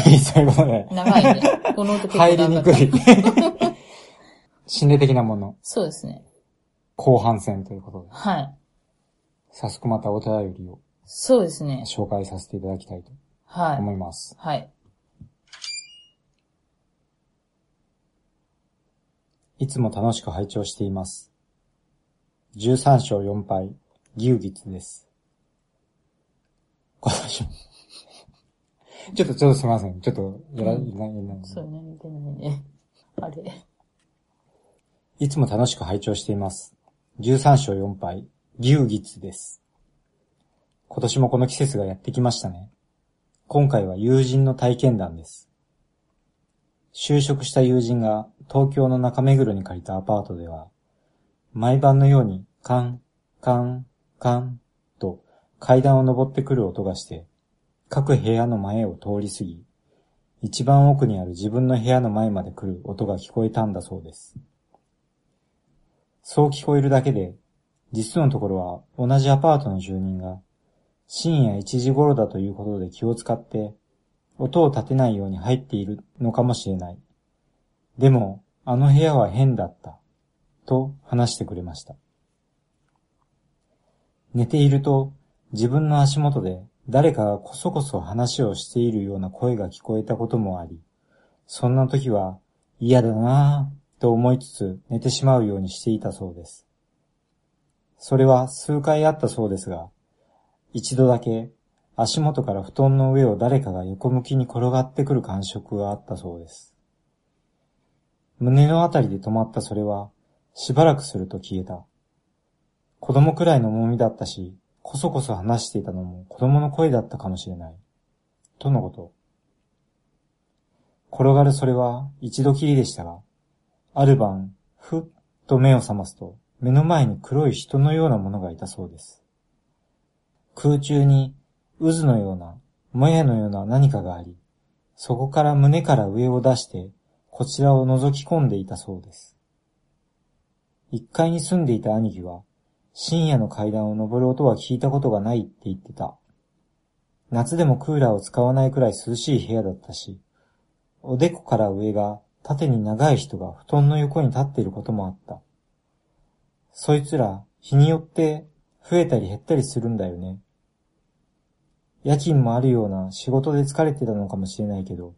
い、そういうことで。長いね。この音結構入りにくい。心霊的なもの。そうですね。後半戦ということで。はい。早速またお便りをそうですね。紹介させていただきたいとはい。思います。はい。いつも楽しく拝聴しています。13勝4敗、牛月です。今年も。ちょっと、ちょっとすみません。ちょっと、やら、うんいない、いない。そうね、似てないね。あれ。いつも楽しく拝聴しています。13勝4敗、牛月です。今年もこの季節がやってきましたね。今回は友人の体験談です。就職した友人が東京の中目黒に借りたアパートでは、毎晩のようにカン、カン、カンと階段を登ってくる音がして、各部屋の前を通り過ぎ、一番奥にある自分の部屋の前まで来る音が聞こえたんだそうです。そう聞こえるだけで、実のところは同じアパートの住人が、深夜1時頃だということで気を使って、音を立てないように入っているのかもしれない。でも、あの部屋は変だった。と話してくれました。寝ていると、自分の足元で誰かがこそこそ話をしているような声が聞こえたこともあり、そんな時は嫌だなぁと思いつつ寝てしまうようにしていたそうです。それは数回あったそうですが、一度だけ足元から布団の上を誰かが横向きに転がってくる感触があったそうです。胸のあたりで止まったそれは、しばらくすると消えた。子供くらいの重みだったし、こそこそ話していたのも子供の声だったかもしれない。とのこと。転がるそれは一度きりでしたが、ある晩、ふっと目を覚ますと、目の前に黒い人のようなものがいたそうです。空中に渦のような、もやのような何かがあり、そこから胸から上を出して、こちらを覗き込んでいたそうです。一階に住んでいた兄貴は、深夜の階段を登る音は聞いたことがないって言ってた。夏でもクーラーを使わないくらい涼しい部屋だったし、おでこから上が縦に長い人が布団の横に立っていることもあった。そいつら、日によって増えたり減ったりするんだよね。夜勤もあるような仕事で疲れてたのかもしれないけど、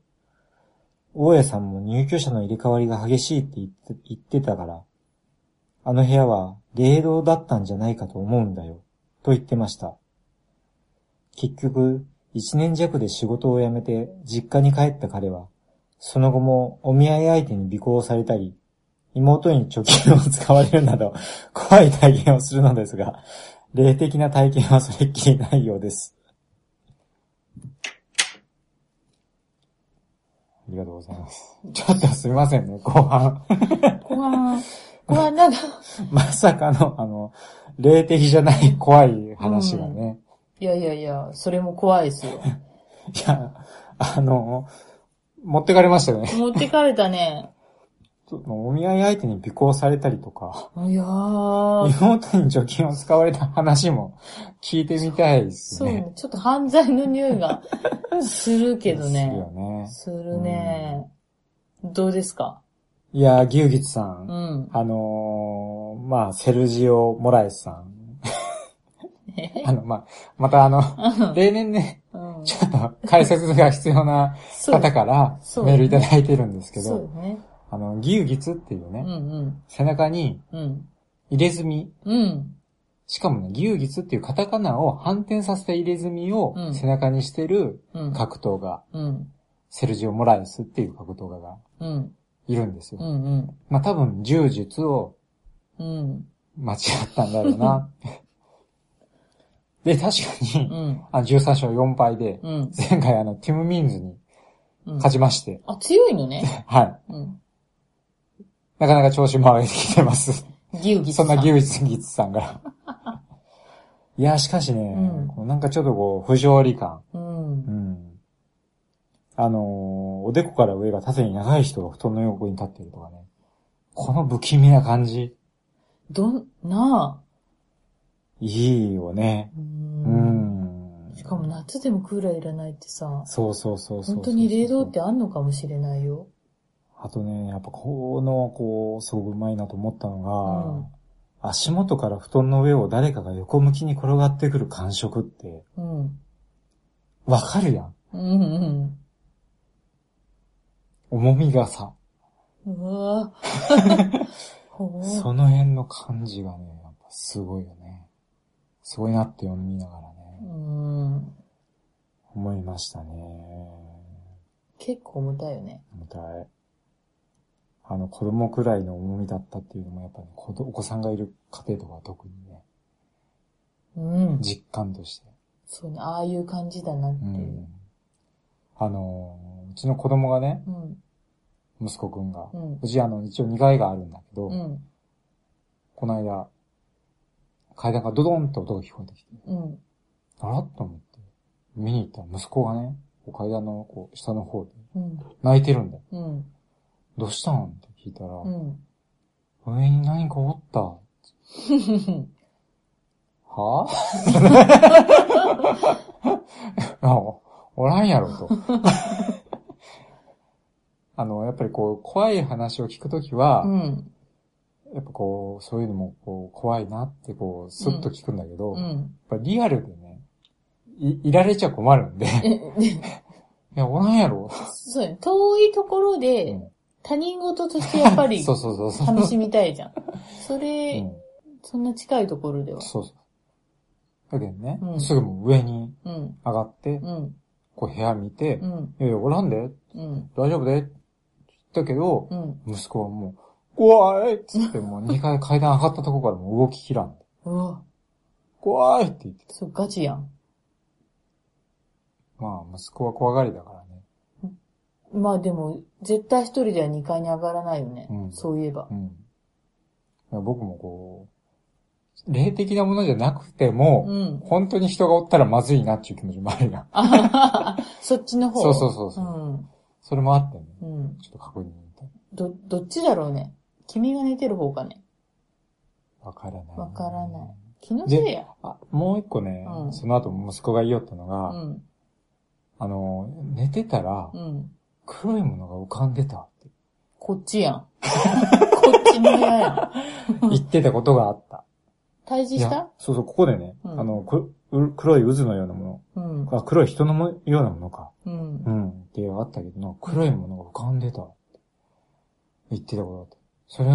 大家さんも入居者の入れ替わりが激しいって言って言ってたから、あの部屋は霊道だったんじゃないかと思うんだよ、と言ってました。結局、一年弱で仕事を辞めて実家に帰った彼は、その後もお見合い相手に尾行されたり、妹に貯金を使われるなど、怖い体験をするのですが、霊的な体験はそれっきりないようです。ありがとうございます。ちょっとすみませんね、後半。後半、後半なんか、まさかの、あの、霊的じゃない怖い話がね。いやいやいや、それも怖いですよ。いや、あの、持ってかれましたよね。持ってかれたね。お見合い相手に尾行されたりとか、いやー、妹に貯金を使われた話も聞いてみたいですね。そうね。ちょっと犯罪の匂いがするけどですね。よね。するね。どうですか？いや、牛吉さん、うん。あのーまあ、セルジオ・モラエスさん。あの、まあ、またあの、例年ね、うん。ちょっと解説が必要な方からメールいただいてるんですけど、ね。あの、牛吉っていうね、うんうん。背中にうん。入れ墨。うん。しかもね、牛ギツっていうカタカナを反転させた入れ墨をうん背中にしてるうん。格闘家、うん。セルジオ・モラエスっていう格闘家がうん。いるんですよ。うん。うん。まあ多分柔術をうん。間違ったんだろうな。で、確かに、うん。あ13勝4敗で、うん。前回あの、ティム・ミンズにうん。勝ちまして、あ、強いのね。はい。うん。なかなか調子も上げてきてます。ギウギそんなギウギツさんが。いや、しかしね、うんなんかちょっとこう、不条理感。うんう。ん。あのーおでこから上が縦に長い人が布団の横に立ってるとかね。この不気味な感じ、どん、な？あ。いいよね。う。うんん。しかも夏でもクーラーいらないってさ、そうそうそう。本当に冷凍ってあんのかもしれないよ。あとね、やっぱこの、こう、すごくうまいなと思ったのが、うん足元から布団の上を誰かが横向きに転がってくる感触って、うん。わかるやん。うん重みがさ。うわ。その辺の感じがね、やっぱすごいよね。すごいなって読みながらうね、ん。思いましたね。結構重たいよね。重たい。あの、子供くらいの重みだったっていうのも、やっぱり、子供お子さんがいる家庭とかは特にね、うん。実感として。そうね、ああいう感じだなってう。いうんあの、うちの子供がね、うん。息子くんが、うんうちあの、一応2階があるんだけど、うん。この間、階段がドドンって音が聞こえてきて、うん。あら？と思って、見に行ったら息子がね、階段のこう下の方でうん。泣いてるんだよ。うん。どうしたん？って聞いたら、うん。上に何かおった？は？ぁ あおおらんやろと。あの、やっぱりこう、怖い話を聞くときは、うん。やっぱこう、そういうのもこう、怖いなってこう、スッと聞くんだけど、やっうん。ぱリアルでね、い、いられちゃ困るんで、え、いや、おらんやろ。そうね、遠いところうでん、他人事としてやっぱり そうそうそう。楽しみたいじゃん。それ、うんそんな近いところでは。そうそう。だけどね、うんすぐもう上にうん。上がって、うん。こう部屋見て、いうん。やいや、おらんで、うん。大丈夫でって言ったけど、うん。息子はもう、怖いっつってもう2階 階段上がったとこからもう動ききらん。うわ、怖いって言って。そう、ガチやん。まあ、息子は怖がりだからね。まあでも、絶対一人では2階に上がらないよね。うんそういえばう。ん。僕もこう、霊的なものじゃなくても、うん。本当に人がおったらまずいなっていう気持ちもあるやん。あはははそっちの方。そうそうそうそうそれもあってね、うん。うん。ちょっと確認みたいど、どっちだろうね。君が寝てる方かね。わからない。わからない。気のせいや。あ、もう一個ね、うんその後息子が言いよったのが、うん。あの、寝てたらうん。黒いものが浮かんでたってこっちやん。こっちの部屋やん。言ってたことがあった。退治した、そうそう、ここでね、うんあの、くう黒い渦のようなもうん。の、あ、黒い人のもようなものか。うんう。ん。ってあったけどな、黒いものが浮かんでた言ってたことだった。それ、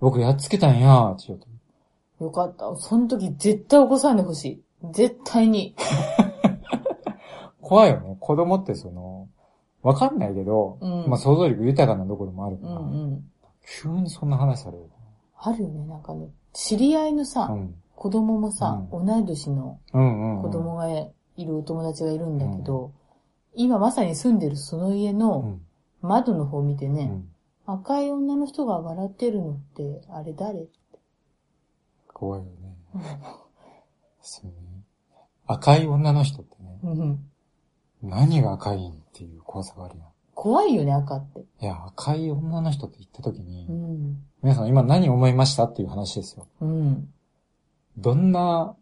僕やっつけたんや、って言うと。よかった。その時絶対起こさんでほしい。絶対に。怖いよね。子供ってその、わかんないけど、うんまあ想像力豊かなところもあるから、うんうん。急にそんな話される。あるよね。なんかね、知り合いのさ、うん。子供もさ、う同い年のうんうん、うん。子供がいるお友達がいるんだけど、今まさに住んでるその家うのん。窓の方見てね、うん。赤い女の人が笑ってるのって、あれ誰？怖いよね。そうね。赤い女の人ってね、うん何が赤いんっていう怖さがあるやん。怖いよね、赤って。いや、赤い女の人って言った時に、うん。皆さん今何思いましたっていう話ですよ。うん。どんな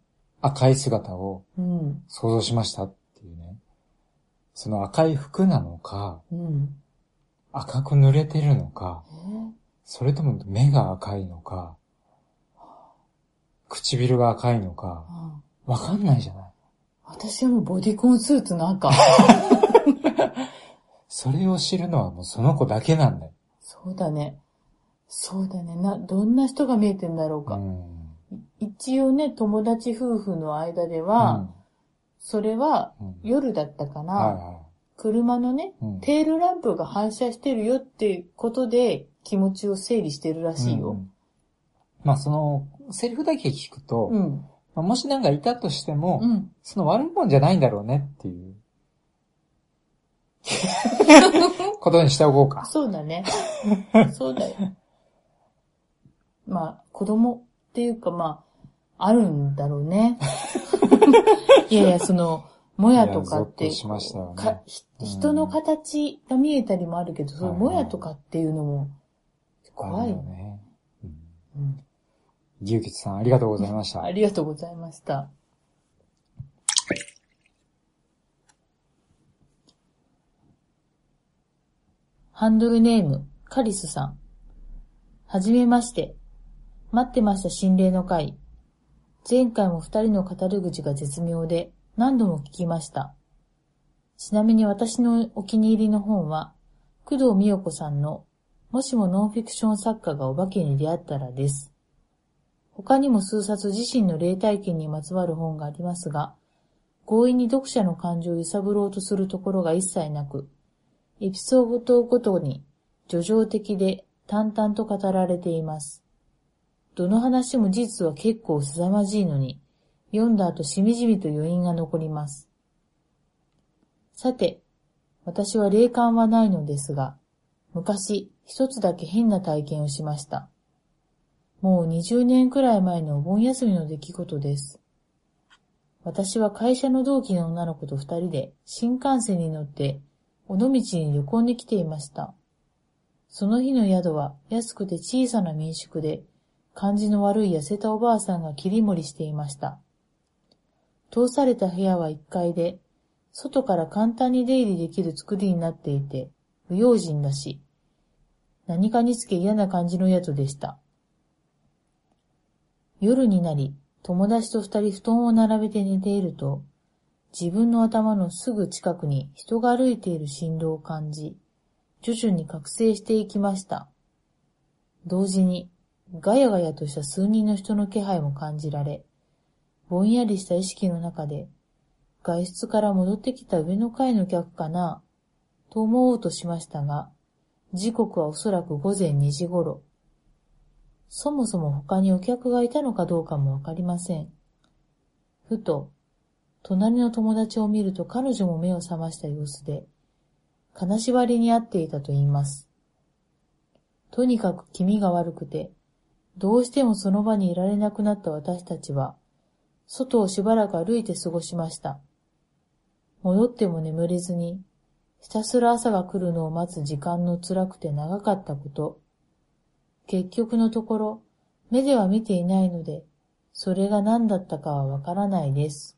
赤い姿をうん。想像しましたっていうね。その赤い服なのか、うん。赤く濡れてるのか、えそれとも目が赤いのか、唇が赤いのか、あわかんないじゃない。私はもうボディコンスーツの赤。それを知るのはもうその子だけなんだよ。そうだね。そうだね。な、どんな人が見えてんだろうか。うん。一応ね、友達夫婦の間では、それはうん、うん夜だったかはいな、は車のね、い。うんテールランプが反射してるよってことで気持ちを整理してるらしいよ。うんまあその、セリフだけ聞くと、うん。まあもしなんかいたとしても、うん。その悪いもんじゃないんだろうねっていう、ことにしておこうか。そうだね。そうだよ。まあ、子供っていうかまあ、あるんだろうね。いやいや、その、もやとかって、しました人の形が見えたりもあるけど、そのもやとかっていうのも、怖いよ。ね。うんうん牛吉さんありがとうございました。ありがとうございました。ハンドルネーム、カリスさん。はじめまして。待ってました心霊の会。前回も二人の語り口が絶妙で何度も聞きました。ちなみに私のお気に入りの本は、工藤美代子さんのもしもノンフィクション作家がお化けに出会ったらです。他にも数冊自身の霊体験にまつわる本がありますが、強引に読者の感情を揺さぶろうとするところが一切なく、エピソードごとに叙情的で淡々と語られています。どの話も事実は結構凄まじいのに、読んだ後しみじみと余韻が残ります。さて、私は霊感はないのですが、昔一つだけ変な体験をしました。もう20年くらい前のお盆休みの出来事です。私は会社の同期の女の子と二人で新幹線に乗って尾道に旅行に来ていました。その日の宿は安くて小さな民宿で感じの悪い痩せたおばあさんが切り盛りしていました。通された部屋は1階で、外から簡単に出入りできる作りになっていて、不用心だし、何かにつけ嫌な感じの宿でした。夜になり、友達と二人布団を並べて寝ていると、自分の頭のすぐ近くに人が歩いている振動を感じ、徐々に覚醒していきました。同時に、ガヤガヤとした数人の人の気配も感じられ、ぼんやりした意識の中で、外出から戻ってきた上の階の客かな、と思おうとしましたが、時刻はおそらく午前2時頃。そもそも他にお客がいたのかどうかもわかりません。ふと、隣の友達を見ると彼女も目を覚ました様子で、金縛りに遭っていたと言います。とにかく気味が悪くて、どうしてもその場にいられなくなった私たちは、外をしばらく歩いて過ごしました。戻っても眠れずに、ひたすら朝が来るのを待つ時間の辛くて長かったこと、結局のところ、目では見ていないので、それが何だったかはわからないです。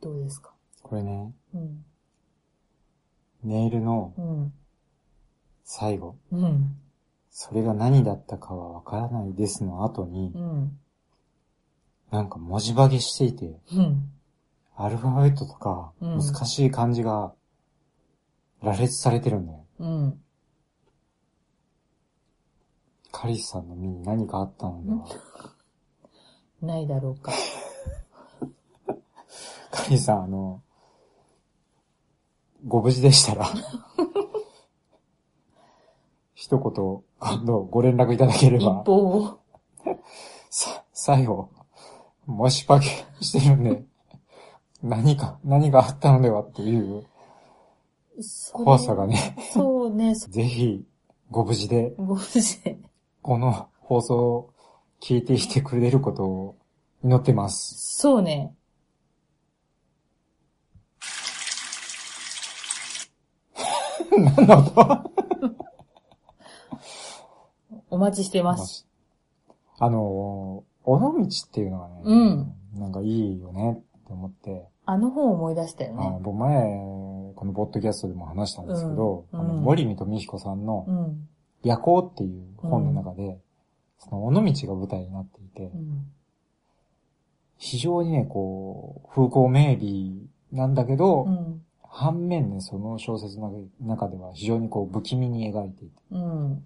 どうですか？これね、うん。メールのうん。最後、うん。それが何だったかはわからないですの後にう、ん。なんか文字化けしていて、うん。アルファベットとかうん難しい漢字が羅列されてるんだよ。うん。カリスさんの身に何かあったのでは。ないだろうか。カリスさん、あの、ご無事でしたら、一言、今度ご連絡いただけれ一ば、報を。さ、最後、もし化けしてるんで、何か、何があったのではっていう怖さがね、そうね、そぜひ、ご無事で、ご無事で。この放送を聞いていてくれることを祈ってます。そうね。何の音お待ちしてます。あの、尾道っていうのがね、うんなんかいいよねって思って、あの本を思い出したよあのね。僕前、このポッドキャストでも話したんですけど、うんあのうん森見富彦さんのうん。夜行っていう本の中で、その尾道が舞台になっていて、うん。非常にね、こう、風光明媚なんだけど、うん。反面ね、その小説の中では非常にこう不気味に描いていて、うん。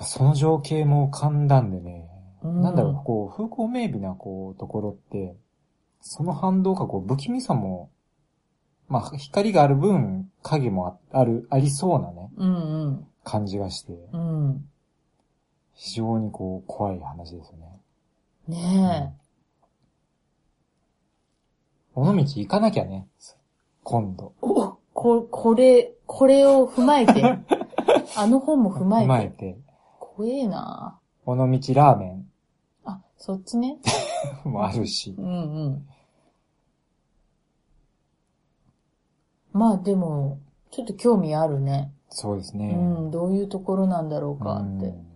その情景も浮かんだんでね、うんなんだろう、こう、風光明媚なこう、ところって、その反動かこう、不気味さも、まあ、光がある分、影もあある、ありそうなね、うんうん。感じがして、うん。非常にこう、怖い話ですよね。ね尾道行かなきゃね、今度。え。お、こ、これ、これを踏まえて。あの本も踏まえて。踏まえて、怖えな尾道ラーメあ、そっちね。ン もあるしう、んうん。まあでも、ちょっと興味あるね。うそうですね。ん、どういうところなんだろうかって。うん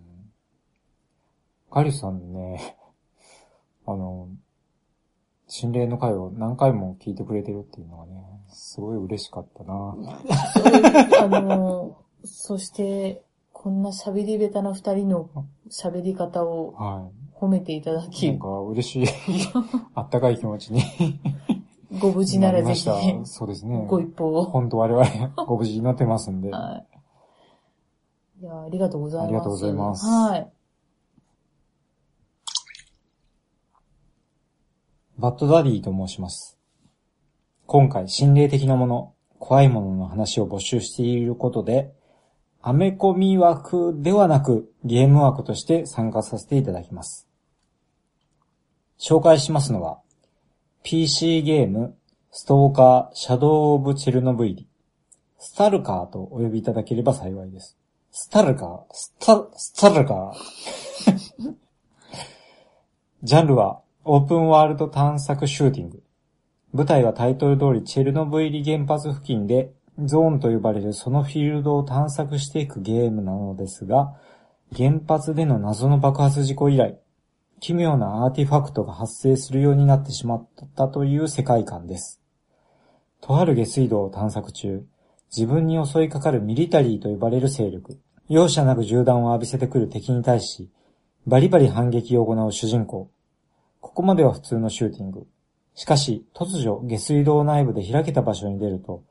カリスさんね、あの、心霊の回を何回も聞いてくれてるっていうのがね、すごい嬉しかったな。あの、そして、こんな喋り下手な二人の喋り方をは褒めていただい。なきん、か嬉しい、あったかい気持ちにご無事ならぜひ。そうですね。ご一報を。本当我々ご無事になってますんで。はい。いや、ありがとうございます。ありがとうございますはい。バッドダディと申します。今回心霊的なもの、怖いものの話を募集していることで、アメコミ枠ではなくゲーム枠として参加させていただきます。紹介しますのは、PC ゲーム、ストーカー、シャドウオブチェルノブイリ、スタルカーとお呼びいただければ幸いです。スタルカー、スタ、スタルカー。ジャンルはオープンワールド探索シューティング。舞台はタイトル通りチェルノブイリ原発付近でゾーンと呼ばれるそのフィールドを探索していくゲームなのですが、原発での謎の爆発事故以来、奇妙なアーティファクトが発生するようになってしまったという世界観です。とある下水道を探索中、自分に襲いかかるミリタリーと呼ばれる勢力、容赦なく銃弾を浴びせてくる敵に対し、バリバリ反撃を行う主人公。ここまでは普通のシューティング。しかし、突如、下水道内部で開けた場所に出ると、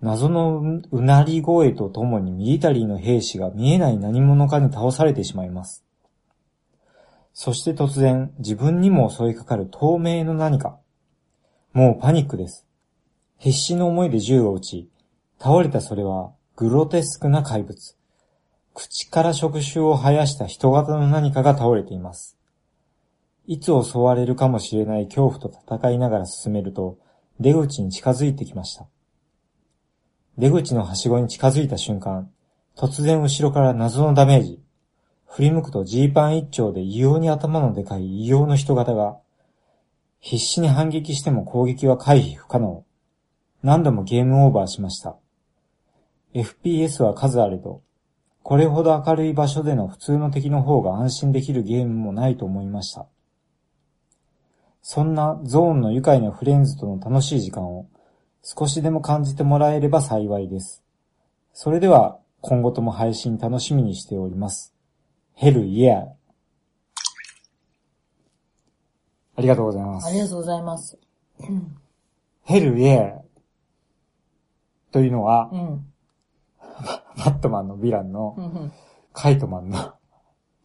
謎のうなり声とともにミリタリーの兵士が見えない何者かに倒されてしまいます。そして突然、自分にも襲いかかる透明の何か。もうパニックです。必死の思いで銃を撃ち、倒れたそれはグロテスクな怪物。口から触手を生やした人型の何かが倒れています。いつ襲われるかもしれない恐怖と戦いながら進めると、出口に近づいてきました。出口のはしごに近づいた瞬間、突然後ろから謎のダメージ。振り向くとジーパン一丁で異様に頭のでかい異様の人型が、必死に反撃しても攻撃は回避不可能。何度もゲームオーバーしました。FPS は数あれど、これほど明るい場所での普通の敵の方が安心できるゲームもないと思いました。そんなゾーンの愉快なフレンズとの楽しい時間を少しでも感じてもらえれば幸いです。それでは今後とも配信楽しみにしております。ヘルイヤー。ありがとうございます。ありがとうございます。ヘルイヤー。というのは、うん。バットマンのヴィランのうんうん。カイトマンの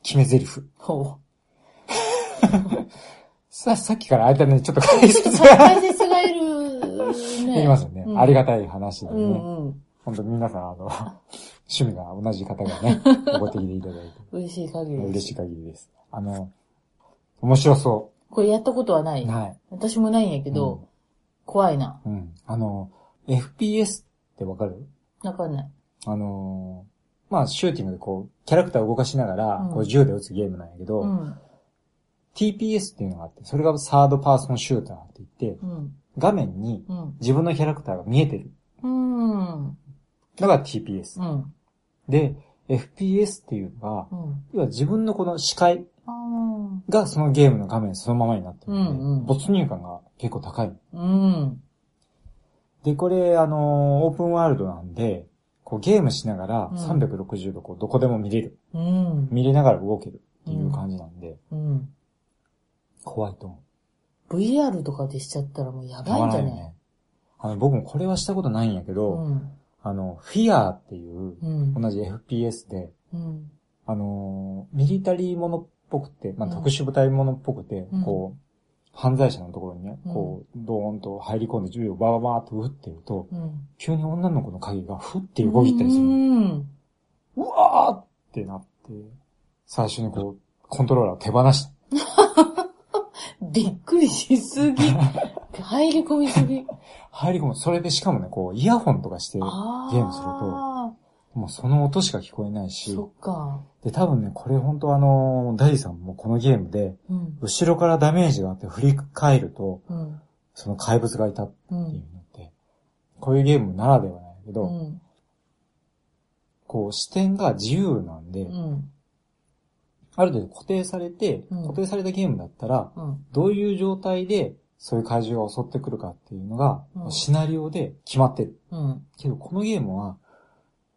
決め台詞。ほ さ、さっきから間ね、ちょっと解う。ちょっと説が解説がいるね。できますよね。うんありがたい話でね。うんうん。本当皆さん、あの、趣味が同じ方がね、ご提でいただいて、嬉しい限りです。嬉しい限りです。あの、面白そ。これやったことはないうない。私もないんやけど、うん怖いな。うん。あの、FPS ってわかる？わかんない。あのー、まあ、シューティングでこう、キャラクターを動かしながら、うんこう銃で撃つゲームなんやけど、うん。TPS っていうのがあって、それがサードパーソンシューターって言って、うん。画面にうん。自分のキャラクターが見えてるうん。のが TPS。うん。で、FPS っていうのが、うん。要は自分のこの視界がそのゲームの画面そのままになってるので、うんうん没入感が結構高い。うん。で、これ、あのーオープンワールドなんで、こうゲームしながらうん360度こうどこでも見れる。うん。見れながら動けるっていう感じなんで、うん。怖いと思う。VR とかでしちゃったらもうやばいんじゃないよね。あの、僕もこれはしたことないんやけど、うん。あの、フィアーっていう、うん。同じ FPS で、うん。あのーミリタリーものっぽくて、まあ、うん特殊部隊ものっぽくて、うんこう、犯罪者のところにね、うんこう、ドーンと入り込んで銃をバーバーっと撃ってると、うん。急に女の子の影がふって動いたりするの。うわーってなって、最初にこう、コントローラーを手放した。びっくりしすぎ。入り込みすぎ。入り込む。それでしかもね、こう、イヤホンとかして、ゲあームすると、もうその音しか聞こえないしそ、っか。で、多分ね、これ本当あの、ダイさんもこのゲームで、うん。後ろからダメージがあって振り返ると、うん。その怪物がいたってう。いうんのって、こういうゲームならではなんやけど、うん。こう視点が自由なんで、うん。ある程度固定されて、うん固定されたゲームだったら、うん。どういう状態でそういう怪獣が襲ってくるかっていうのが、うんシナリオで決まってる。うん。けど、このゲームは、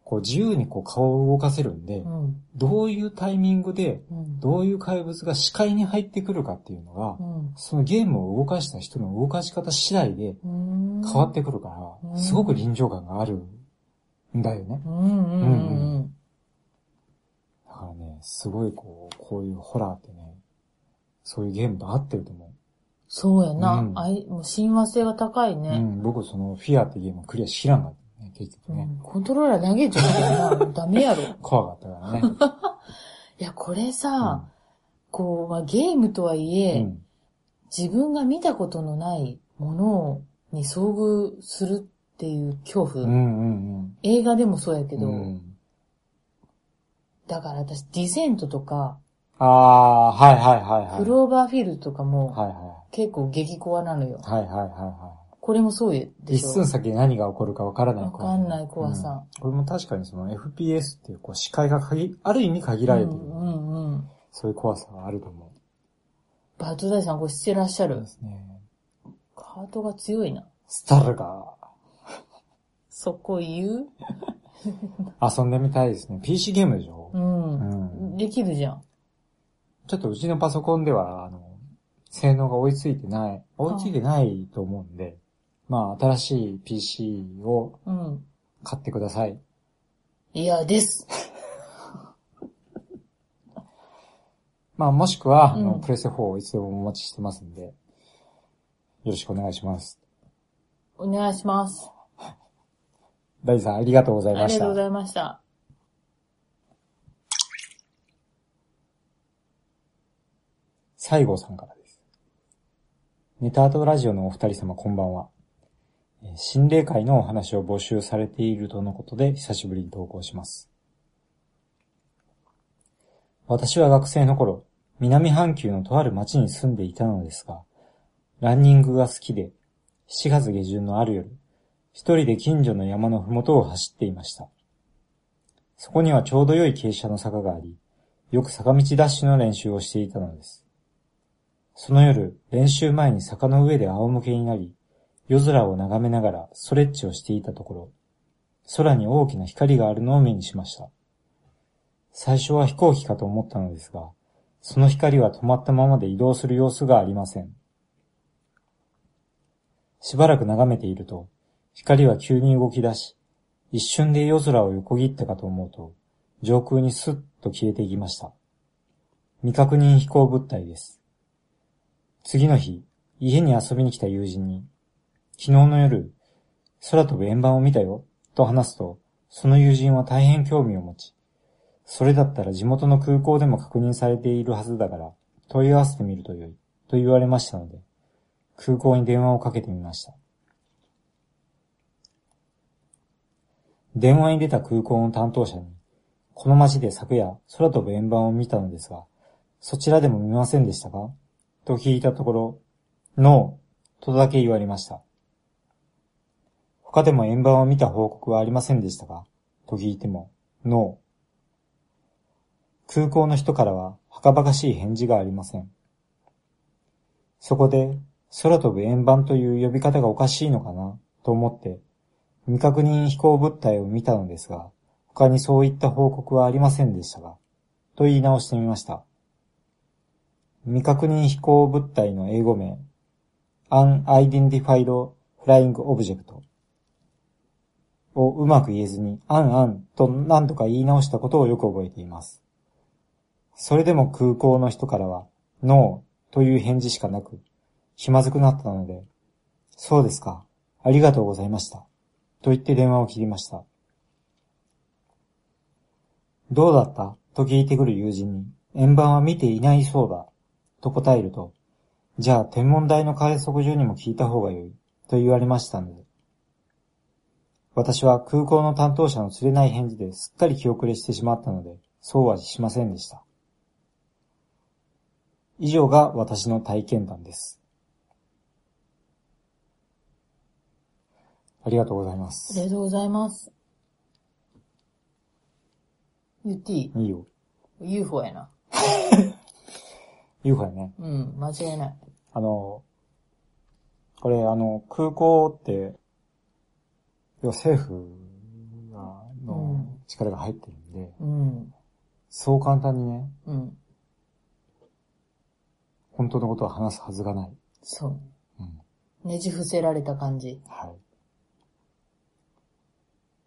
こう自由にこう顔を動かせるんで、うん。どういうタイミングで、うん。どういう怪物が視界に入ってくるかっていうのが、うん。そのゲームを動かした人の動かし方次第でうん。変わってくるから、うんすごく臨場感があるんだよね。うんうんうんだからね、すごいこう、こういうホラーってね、そういうゲームと合ってると思そうやな。うんあいもう親和性が高いうう。うね。ん、僕そのフィアってゲームクリアしきらんかったね、結局ね。うんコントローラー投げちゃうけどな。ダメやろ。い 怖かったからね。や、これさ、こう、まあ、ゲームとはいえ、うん。自分が見たことのないものに遭遇するっていう恐怖。うんうん映画でもそうやけうん。ど、うんだから私、ディセントとか、ああ、はいはいはいはい。クローバーフィールドとかも、はいは結構激コアなのよ。い。はいはいはいはこれもそうい。でしょ？一寸先で何が起こるかわからないわかんない怖さうんこれも確かにその FPS っていうこう視界が限ある意味限られてる、うんうんうん。そういう怖さはあると思バートダイさんこれしてらっしゃる？うで。すね。カートが強いな。スタルガそこ言う？ー。遊んでみたいですね。PC ゲームでしょ？う。うんん。できるじゃん。ちょっとうちのパソコンでは、あの、性能が追いついてない、追いついてないと思うんで、まあ、新しい PC をうん。買ってください。いや、です。まあ、もしくは、あの、うんプレステ4をいつでもお待ちしてますんで、よろしくお願いします。お願いします。大地さん、ありがとうございましたありがとうご。ざいました。西郷さんからです。ネタアートラジオのお二人様こんばんは。心霊会のお話を募集されているとのことで久しぶりに投稿します。私は学生の頃、南半球のとある町に住んでいたのですが、ランニングが好きで、7月下旬のある夜、一人で近所の山のふもとを走っていました。そこにはちょうど良い傾斜の坂があり、よく坂道ダッシュの練習をしていたのです。その夜、練習前に坂の上で仰向けになり、夜空を眺めながらストレッチをしていたところ、空に大きな光があるのを目にしました。最初は飛行機かと思ったのですが、その光は止まったままで移動する様子がありません。しばらく眺めていると、光は急に動き出し、一瞬で夜空を横切ったかと思うと、上空にスッと消えていきました。未確認飛行物体です。次の日、家に遊びに来た友人に、昨日の夜、空飛ぶ円盤を見たよ、と話すと、その友人は大変興味を持ち、それだったら地元の空港でも確認されているはずだから、問い合わせてみるとよい、と言われましたので、空港に電話をかけてみました。電話に出た空港の担当者に、この街で昨夜空飛ぶ円盤を見たのですが、そちらでも見ませんでしたか？と聞いたところ、ノー、とだけ言われました。他でも円盤を見た報告はありませんでしたかと聞いても、ノー。空港の人からは、はかばかしい返事がありません。そこで、空飛ぶ円盤という呼び方がおかしいのかな、と思って、未確認飛行物体を見たのですが、他にそういった報告はありませんでしたが、と言い直してみました。未確認飛行物体の英語名、Unidentified フライングオブジェクトをうまく言えずに、 Un Un と何とか言い直したことをよく覚えています。それでも空港の人からは、ノーという返事しかなく、気まずくなったので、そうですか、ありがとうございました。と言って電話を切りました。どうだった？と聞いてくる友人に、円盤は見ていないそうだ。と答えると、じゃあ天文台の観測所にも聞いた方がよい。と言われましたので、私は空港の担当者の釣れない返事ですっかり気遅れしてしまったので、そうはしませんでした。以上が私の体験談です。ありがとうございまあす。りがとうございます。言っていい？いいよ。?UFO やな。UFO やね。うん、間違いない。あの、これあの、空港って、要は政府がの力が入ってるんで、うん、そう簡単にね、うん、本当のことを話すはずがない。そう。うん。ねじ伏せられた感じ。はい。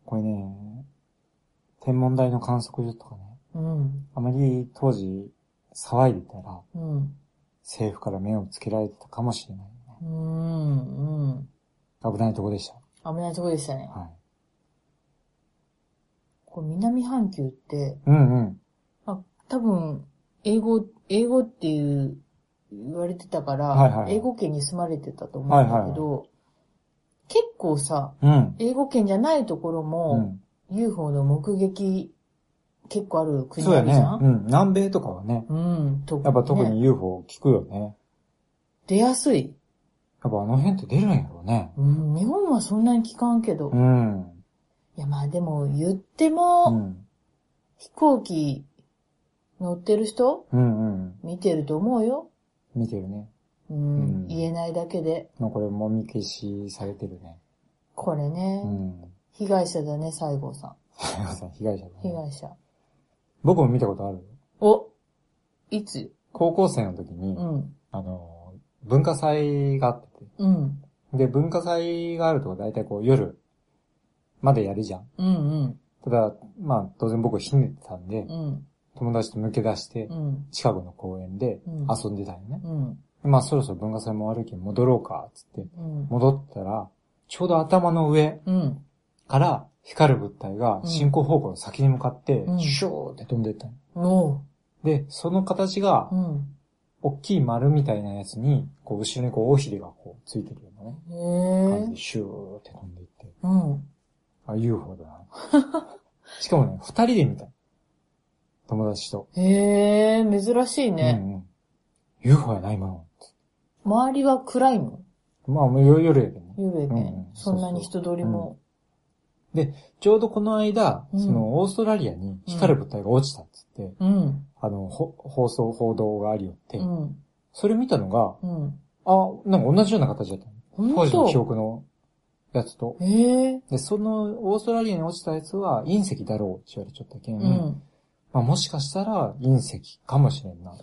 これね、天文台の観測所とかね、うん、あまり当時騒いでたらうん、政府から目をつけられてたかもしれない、ね。うん、うん。危ないとこでした。危ないとこでしたね。はい。これ南半球って、うんうん。あ、多分、英語、英語っていう、言われてたから、はいはいはい英語圏に住まれてたと思うんだけど、結構さ、うん。英語圏じゃないところうも、ん。UFO の目撃結構ある国そうやねあるじゃ。ん？うん。南米とかはね、うん、とやっぱ特ねに UFO 聞くよね。出やすい。やっぱあの辺って出るんやろうね。うん、日本はそんなに聞かんけど。いうん。や、まあでも言ってうも、ん。飛行機乗ってる人？うんうん。見てると思うよ。見てるね。うん、うん言えないだけで。まあこれもみ消しされてるね。これね、うん。被害者だね、西郷さん。被害者被害者だね。被害者。僕も見たことあるよ。おいつ？高校生の時に、うん、あの、文化祭があってて。うん、で、文化祭があると大体こう夜までやるじゃん。うん、うん、ただ、まあ当然僕ひねってたんで、うん、友達と抜け出してう、ん、近くの公園でうん遊んでたよね。うん、まあそろそろ文化祭も終わるけん戻ろうか、つって。うん、戻ったら、ちょうど頭の上うん、から光る物体がうん進行方向の先に向かってう、んシューって飛んでいったの。で、その形がう、ん、大きい丸みたいなやつに、こう、後ろにこう、尾ひれがこう、ついてるようなね、感じで、シューって飛んでいって、うん。あ、UFO だな。しかもね、二人で見た。友達と。へえ、珍しいね。うんうん。UFO やないもん。周りは暗いの？まあ、もう夜夜やけどね。夜やけん、うんうんそんなに人通りも。ちょうどこの間、うんその、オーストラリアに光る物体が落ちたっつって、うん、あの、ほ放送、報道がありよって、うん、それ見たのが、うん。あ、なんか同じような形だったの。当？時の記と憶のやつと。へえ、で、その、オーストラリアに落ちたやつは隕石だろうって言われちゃったけん、うん。まあもしかしたら隕石かもしれんな。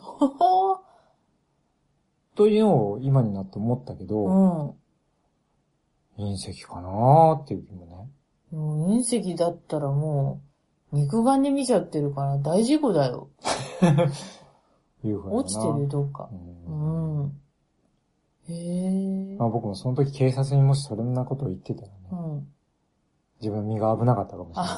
というのを今になって思ったけど、うん。隕石かなーっていう気もね。もう隕石だったらもう、肉眼で見ちゃってるから大事故だよ。落ちてるよ、どっかう。んうん。へえ。まあ僕もその時警察にもしそんなことを言ってたらね、うん。自分身が危なかったかもしれない。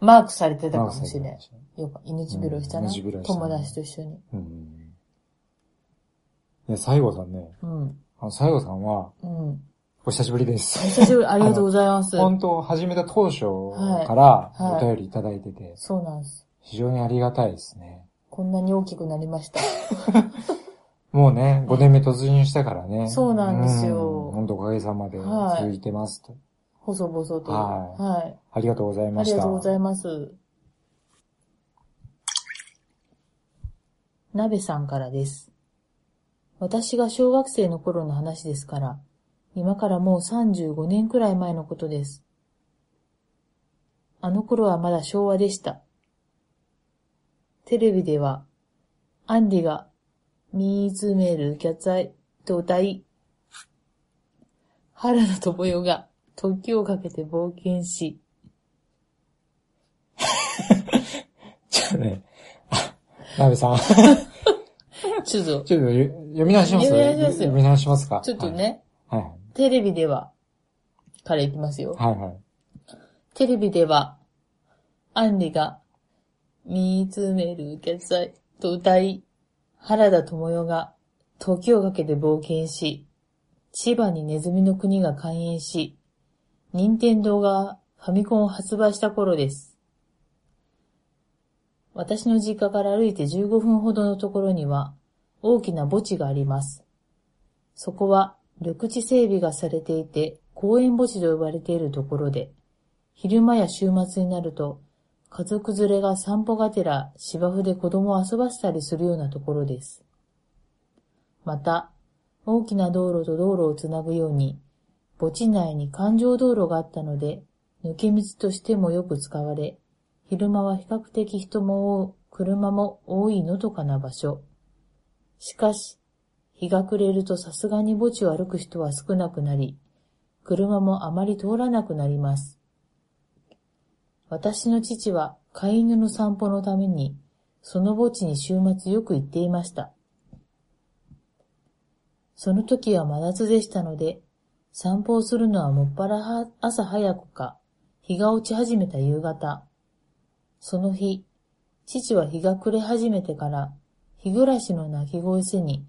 マークされてたかもしれない。よく、命拾いしたな。した友達と一緒に。うん。で、西郷さんね、うん。あの西郷さんは、うん。お久しぶりでおす。久しぶり、ありがとうございます。本当、始めた当初からお便りいただいてて、そうなんです。非常にありがたいですね。こんなに大きくなりました。もうね、5年目突入したからね。そうなんですようん本当おかげさまではい続いてますと。細々と。ははい。ありがとうございあました。りがとうございます。鍋さんからです。私が小学生の頃の話ですから、今からもう35年くらい前のことです。あの頃はまだ昭和でした。テレビでは、アンディが見つめるキャッツアイと歌い、原田智代が時をかけて冒険し、ちょっとね、あ、なべさん。ちょっと、ちょっとよ読み直します？読み直しますよ読み直しますか？ちょっと。ね、はい。はいテレビでは、からいきますよ。はい。はいはい。テレビでは、アンリが、見つめる決済と歌い、原田智代が時をかけて冒険し、千葉にネズミの国が開園し、任天堂がファミコンを発売した頃です。私の実家から歩いて15分ほどのところには大きな墓地があります。そこは緑地整備がされていて公園墓地と呼ばれているところで、昼間や週末になると、家族連れが散歩がてら芝生で子供を遊ばせたりするようなところです。また、大きな道路と道路をつなぐように、墓地内に環状道路があったので、抜け道としてもよく使われ、昼間は比較的人も多車も多いのどかな場所。しかし、日が暮れるとさすがに墓地を歩く人は少なくなり、車もあまり通らなくなります。私の父は飼い犬の散歩のために、その墓地に週末よく行っていました。その時は真夏でしたので、散歩をするのはもっぱら朝早くか、日が落ち始めた夕方。その日、父は日が暮れ始めてから、日暮らしの鳴き声せに、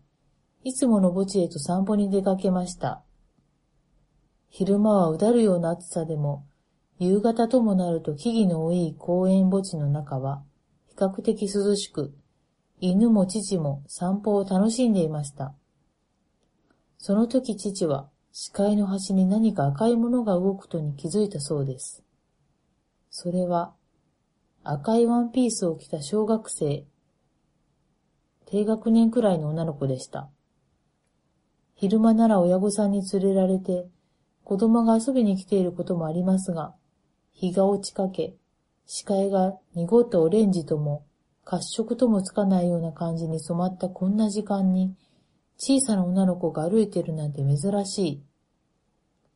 いつもの墓地へと散歩に出かけました。昼間はうだるような暑さでも、夕方ともなると木々の多い公園墓地の中は、比較的涼しく、犬も父も散歩を楽しんでいました。その時父は視界の端に何か赤いものが動くとに気づいたそうです。それは赤いワンピースを着た小学生、低学年くらいの女の子でした。昼間なら親御さんに連れられて子供が遊びに来ていることもありますが、日が落ちかけ、視界が濁ったオレンジとも褐色ともつかないような感じに染まったこんな時間に、小さな女の子が歩いてるなんて珍しい。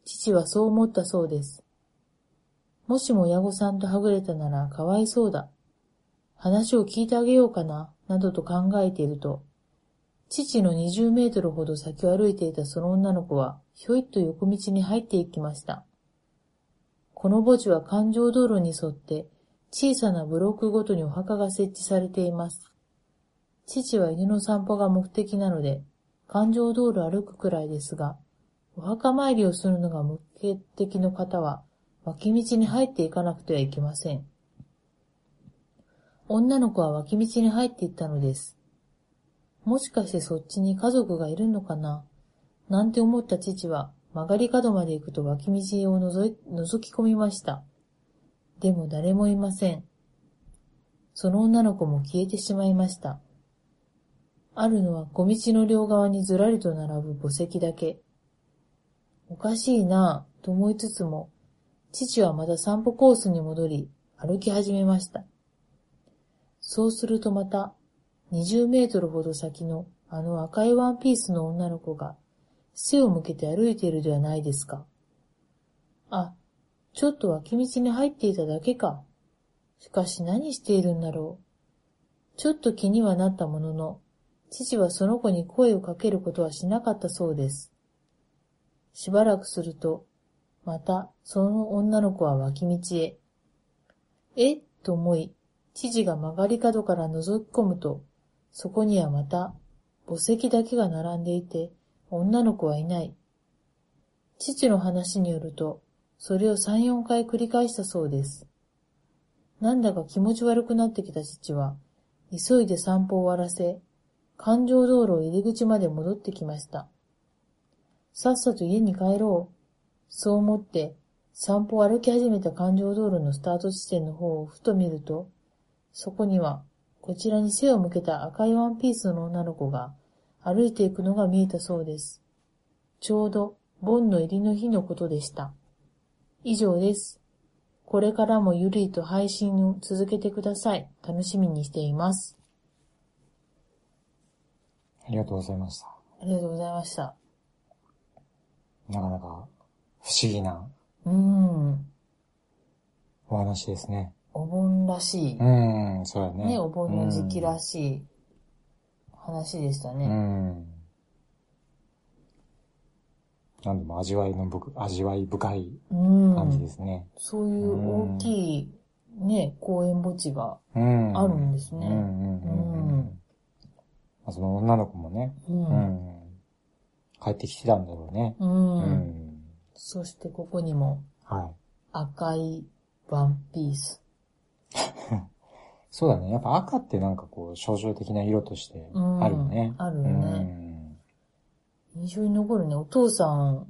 父はそう思ったそうです。もしも親御さんとはぐれたならかわいそうだ。話を聞いてあげようかな、などと考えていると、父の20メートルほど先を歩いていたその女の子は、ひょいっと横道に入っていきました。この墓地は環状道路に沿って、小さなブロックごとにお墓が設置されています。父は犬の散歩が目的なので、環状道路を歩くくらいですが、お墓参りをするのが目的の方は、脇道に入っていかなくてはいけません。女の子は脇道に入っていったのです。もしかしてそっちに家族がいるのかな？なんて思った父は曲がり角まで行くと脇道を覗い覗き込みました。でも誰もいません。その女の子も消えてしまいました。あるのは小道の両側にずらりと並ぶ墓石だけ。おかしいなぁと思いつつも、父はまた散歩コースに戻り、歩き始めました。そうするとまた、20メートルほど先のあの赤いワンピースの女の子が、背を向けて歩いているではないですか。あ、ちょっと脇道に入っていただけか。しかし何しているんだろう。ちょっと気にはなったものの、父はその子に声をかけることはしなかったそうです。しばらくすると、またその女の子は脇道へ。え？と思い、父が曲がり角から覗き込むと、そこにはまた墓石だけが並んでいて、女の子はいない。父の話によると、それを三、四回繰り返したそうです。なんだか気持ち悪くなってきた父は、急いで散歩を終わらせ、環状道路入り口まで戻ってきました。さっさと家に帰ろう。そう思って、散歩を歩き始めた環状道路のスタート地点の方をふと見ると、そこには、こちらに背を向けた赤いワンピースの女の子が歩いていくのが見えたそうです。ちょうど、盆の入りの日のことでした。以上です。これからもゆるりと配信を続けてください。楽しみにしています。ありがとうございました。ありがとうございました。なかなか不思議なうん。お話ですね。お盆らしい。うん、そうだね。ね、お盆の時期らししい話でしたい。うね。ん。なんでも味わいのぶく、味わい深いうん。感じですね。そういう大きい、ね、公園墓地がうん。あるんですねうんうんうんうん。まあその女の子もね、う。うんん。帰ってきてたんだろうね。うん。うん。そしてここにもはい。赤いワンピース。そうだね。やっぱ赤ってなんかこう、象徴的な色としてうんあるよね。あるよね印象に残るね。お父さん、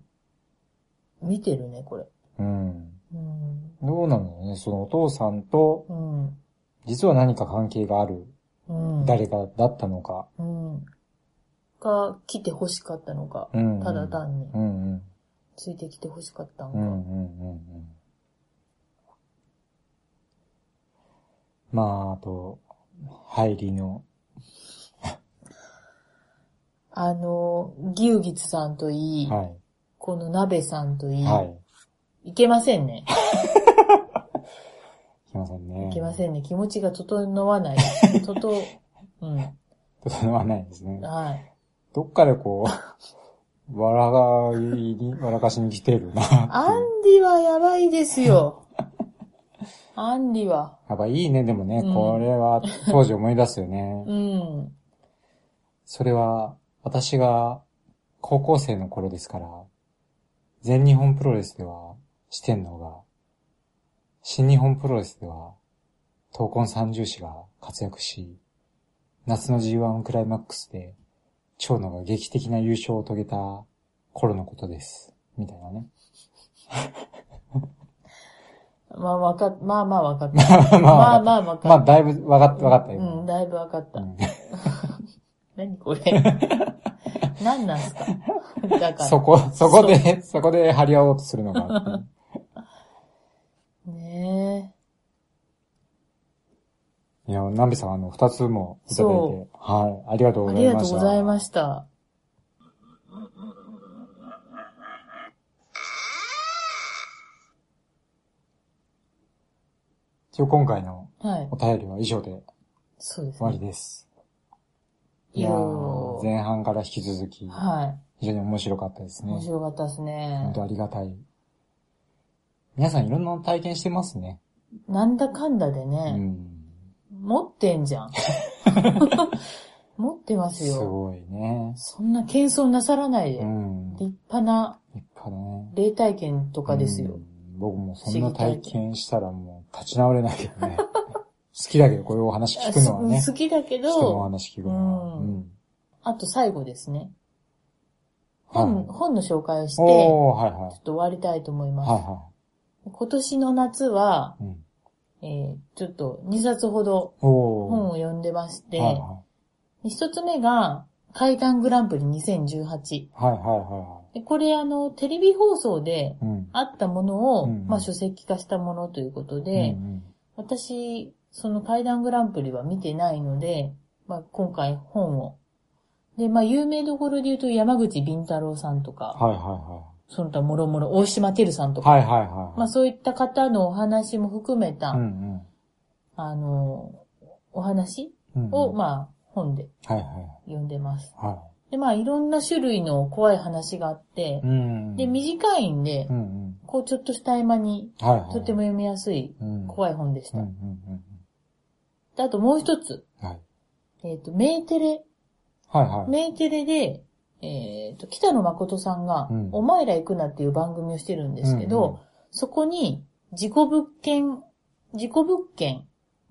見てるね、これ。うん。うん。うん。どうなのね、そのお父さんと、うん。実は何か関係があるうん。誰かだったのか。うん。が来て欲しかったのか。うん。ただ単にう。んうん。ついてきて欲しかったのか。うんうんうんうん。まあ、あと、入りの、あの、ギウギツさんといい、はい。この鍋さんといい、はい。いけませんね。いけませんね。いけませんね。気持ちが整わない。とと、うん。整わないですね。はい。どっかでこう、笑がいに、笑かしに来てるな。アンディはやばいですよ。アンディは。やっぱいいね、でもね、うんこれは当時思い出すよね。うん。それは、私が高校生の頃ですから、全日本プロレスでは四天王が、新日本プロレスでは、闘魂三重士が活躍し、夏の G1 クライマックスで、長野が劇的な優勝を遂げた頃のことです。みたいなね。まあわかっ、まあまあわかった。ままあまあわかまあ、った。だいぶわかった、わかったよ。うん、だいぶわかった。うん 何これ？何なんすか？だから。そこ、そこで、そこで張り合おうとするのが。ねいや、ナビさん、あの、二つもいただいそて、はい、ありがとうえ。ありございました。がとうございました。一応今回のはいお。便りは以上でそうです終わりね。です。いやーろ。前半から引き続き、は非常に面白かったですい。ね。面白かったですね本。当ありがたい。皆さんいろんな体験してますね。なんだかんだでうね、ん。持ってんじゃん。持ってますすよ。ごいね。そんな謙遜なさらないで。うん。立立派な派だね。霊体験とかですようん。僕もそんな体験したらもう立ち直れないけどね。好きだけどこういうお話聞くのはね。あ好きだけ人のおど、話聞くのは。ううんん。あと最後ですね。はい本、本の紹介をして、はいはい。っと終わりたいと思います。はいは今年の夏は、い。うん。えーちょっと2冊ほど。本を読んでまして、はいは一つ目が、怪談グランプリ2018。い。はいはいはでこれあの、テレビ放送でいはい。うん。あったものを、うんうんまあ書籍化したものということで、うん私、その怪談グランプリは見てないので、まあ今回本を。で、まあ有名どころで言うと山口敏太郎さんとか、はいはその他もろもろ大島てるさんといか、はい。はいはいはい。まあそういった方のお話も含めた、うんあの、お話うん。うんを、うんまあ本ではいはい。読んでます。はで、まあいろんな種類の怖い話があってい。う、ん。で、短いんでう、んうん。こうちょっとした合間にはいはい。とても読みやすいうん、怖い本でした。うんうんうんであともう一つ、うん。はい。えっ、と、メーテレ、はいはい。メーテレで、えっ、と、北野誠さんが、うんお前ら行くなっていう番組をしてるんですけど、うんうんそこに、事故物件、事故物件っ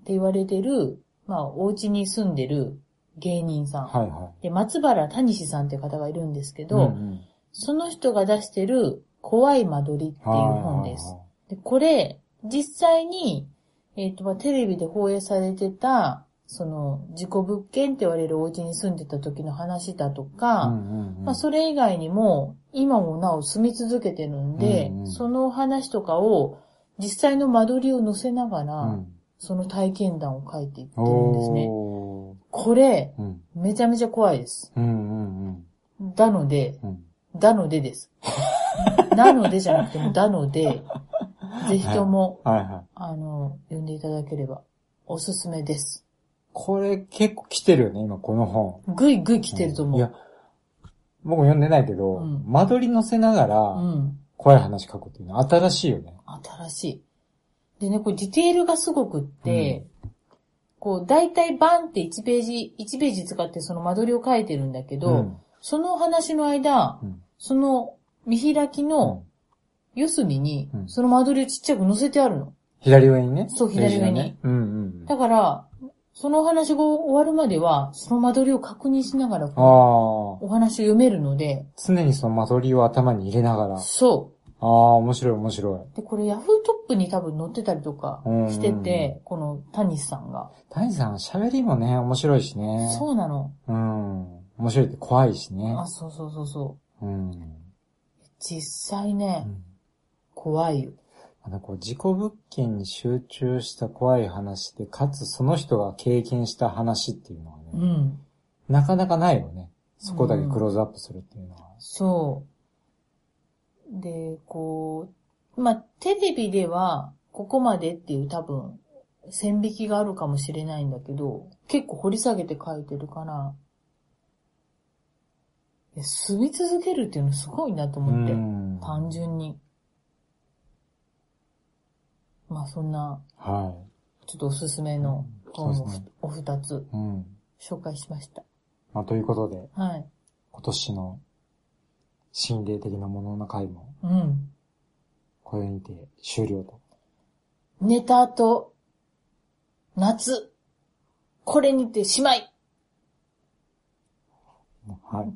て言われてる、まあ、お家に住んでる芸人さん。はいはで、松原谷志さんっていう方がいるんですけい。ど、うんうんその人が出してる、怖い間取りっていう本です。で、これ、実際に、えっ、と、まあ、テレビで放映されてた、その、事故物件って言われるお家に住んでた時の話だとか、うんうんうんまあ、それ以外にも、今もなお住み続けてるんで、うんうんその話とかを、実際の間取りを載せながら、うんその体験談を書いていってるんですね。これ、うんめちゃめちゃ怖いです。うんうんだので、うん。だのでです。なのでじゃなくても、だので、ぜひとも、はいはい。あの、読んでいただければ、おすすめです。これ結構来てるよね、今この本。ぐいぐい来てると思う。いや、僕読んでないけど、うん間取り乗せながうら、ん。怖い話書くっていうのは新しいよね。新しい。でね、これディテールがすごくって、こう、大体バンって1ページ、1ページ使ってその間取りを書いてるんだけど、うんその話の間、うんその見開きの四隅にう、んその間取りをちっちゃく載せてあるの。左上にね。そう左上にページがね。うんうんだから、そのお話が終わるまでは、その間取りを確認しながら、ああ。お話を読めるので、常にその間取りを頭に入れながら。あそあ、面白い面白う。で、これヤフートップに多分載ってたりとかしてうんうんて、この谷さんが。い。谷さん、喋りもね、面白いしね。そうなの。うん。面白いって怖いしねあ、。そうそうそうそう。うん。実際ね、うん怖いよ。あの、こう、事故物件に集中した怖い話で、かつその人が経験した話っていうのはね、うん。なかなかないよね。そこだけクローズアップするっていうのは。そう。で、こう、まあ、テレビでは、ここまでっていう多分、線引きがあるかもしれないんだけど、結構掘り下げて書いてるから、住み続けるっていうのすごいなと思って、ん単純に。まあ、そんな、はちょっとおすすめの本をねお二つ。紹介しました。まあ、ということで、はい。今年の心霊的なものの回も、うん。これにて終了と。寝た後、夏、これにてしまいはい。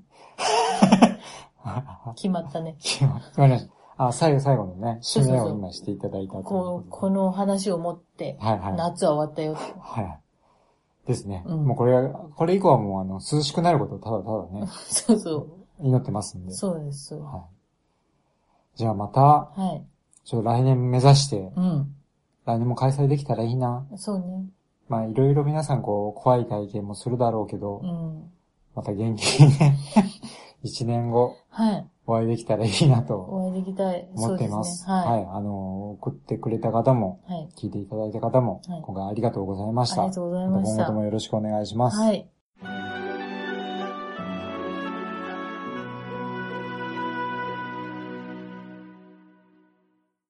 決まったね。決まりました。あ、最後最後のね、締めを今していただいたここの話をもって、はいはい。夏は終わったよと。はい。ですね。うんもうこれは、これ以降はもうあの、涼しくなることをただただね、そうそ祈ってますんう。で。そうです。はい。じゃあまた、はい。ちょっと来年目指して、うん。来年も開催できたらいいな。そうね。まあいろいろ皆さんこう、怖い体験もするだろうけど、うん。また元気にね、一年後はい。お会いできたらいいなとお会いできたい。思っていま。すすね。ははい。あの、送ってくれた方も、い。はい。聞いていただいた方も、はい今回ありがとうございました。ありがとうございました今後ともよろしくお願いします。はい。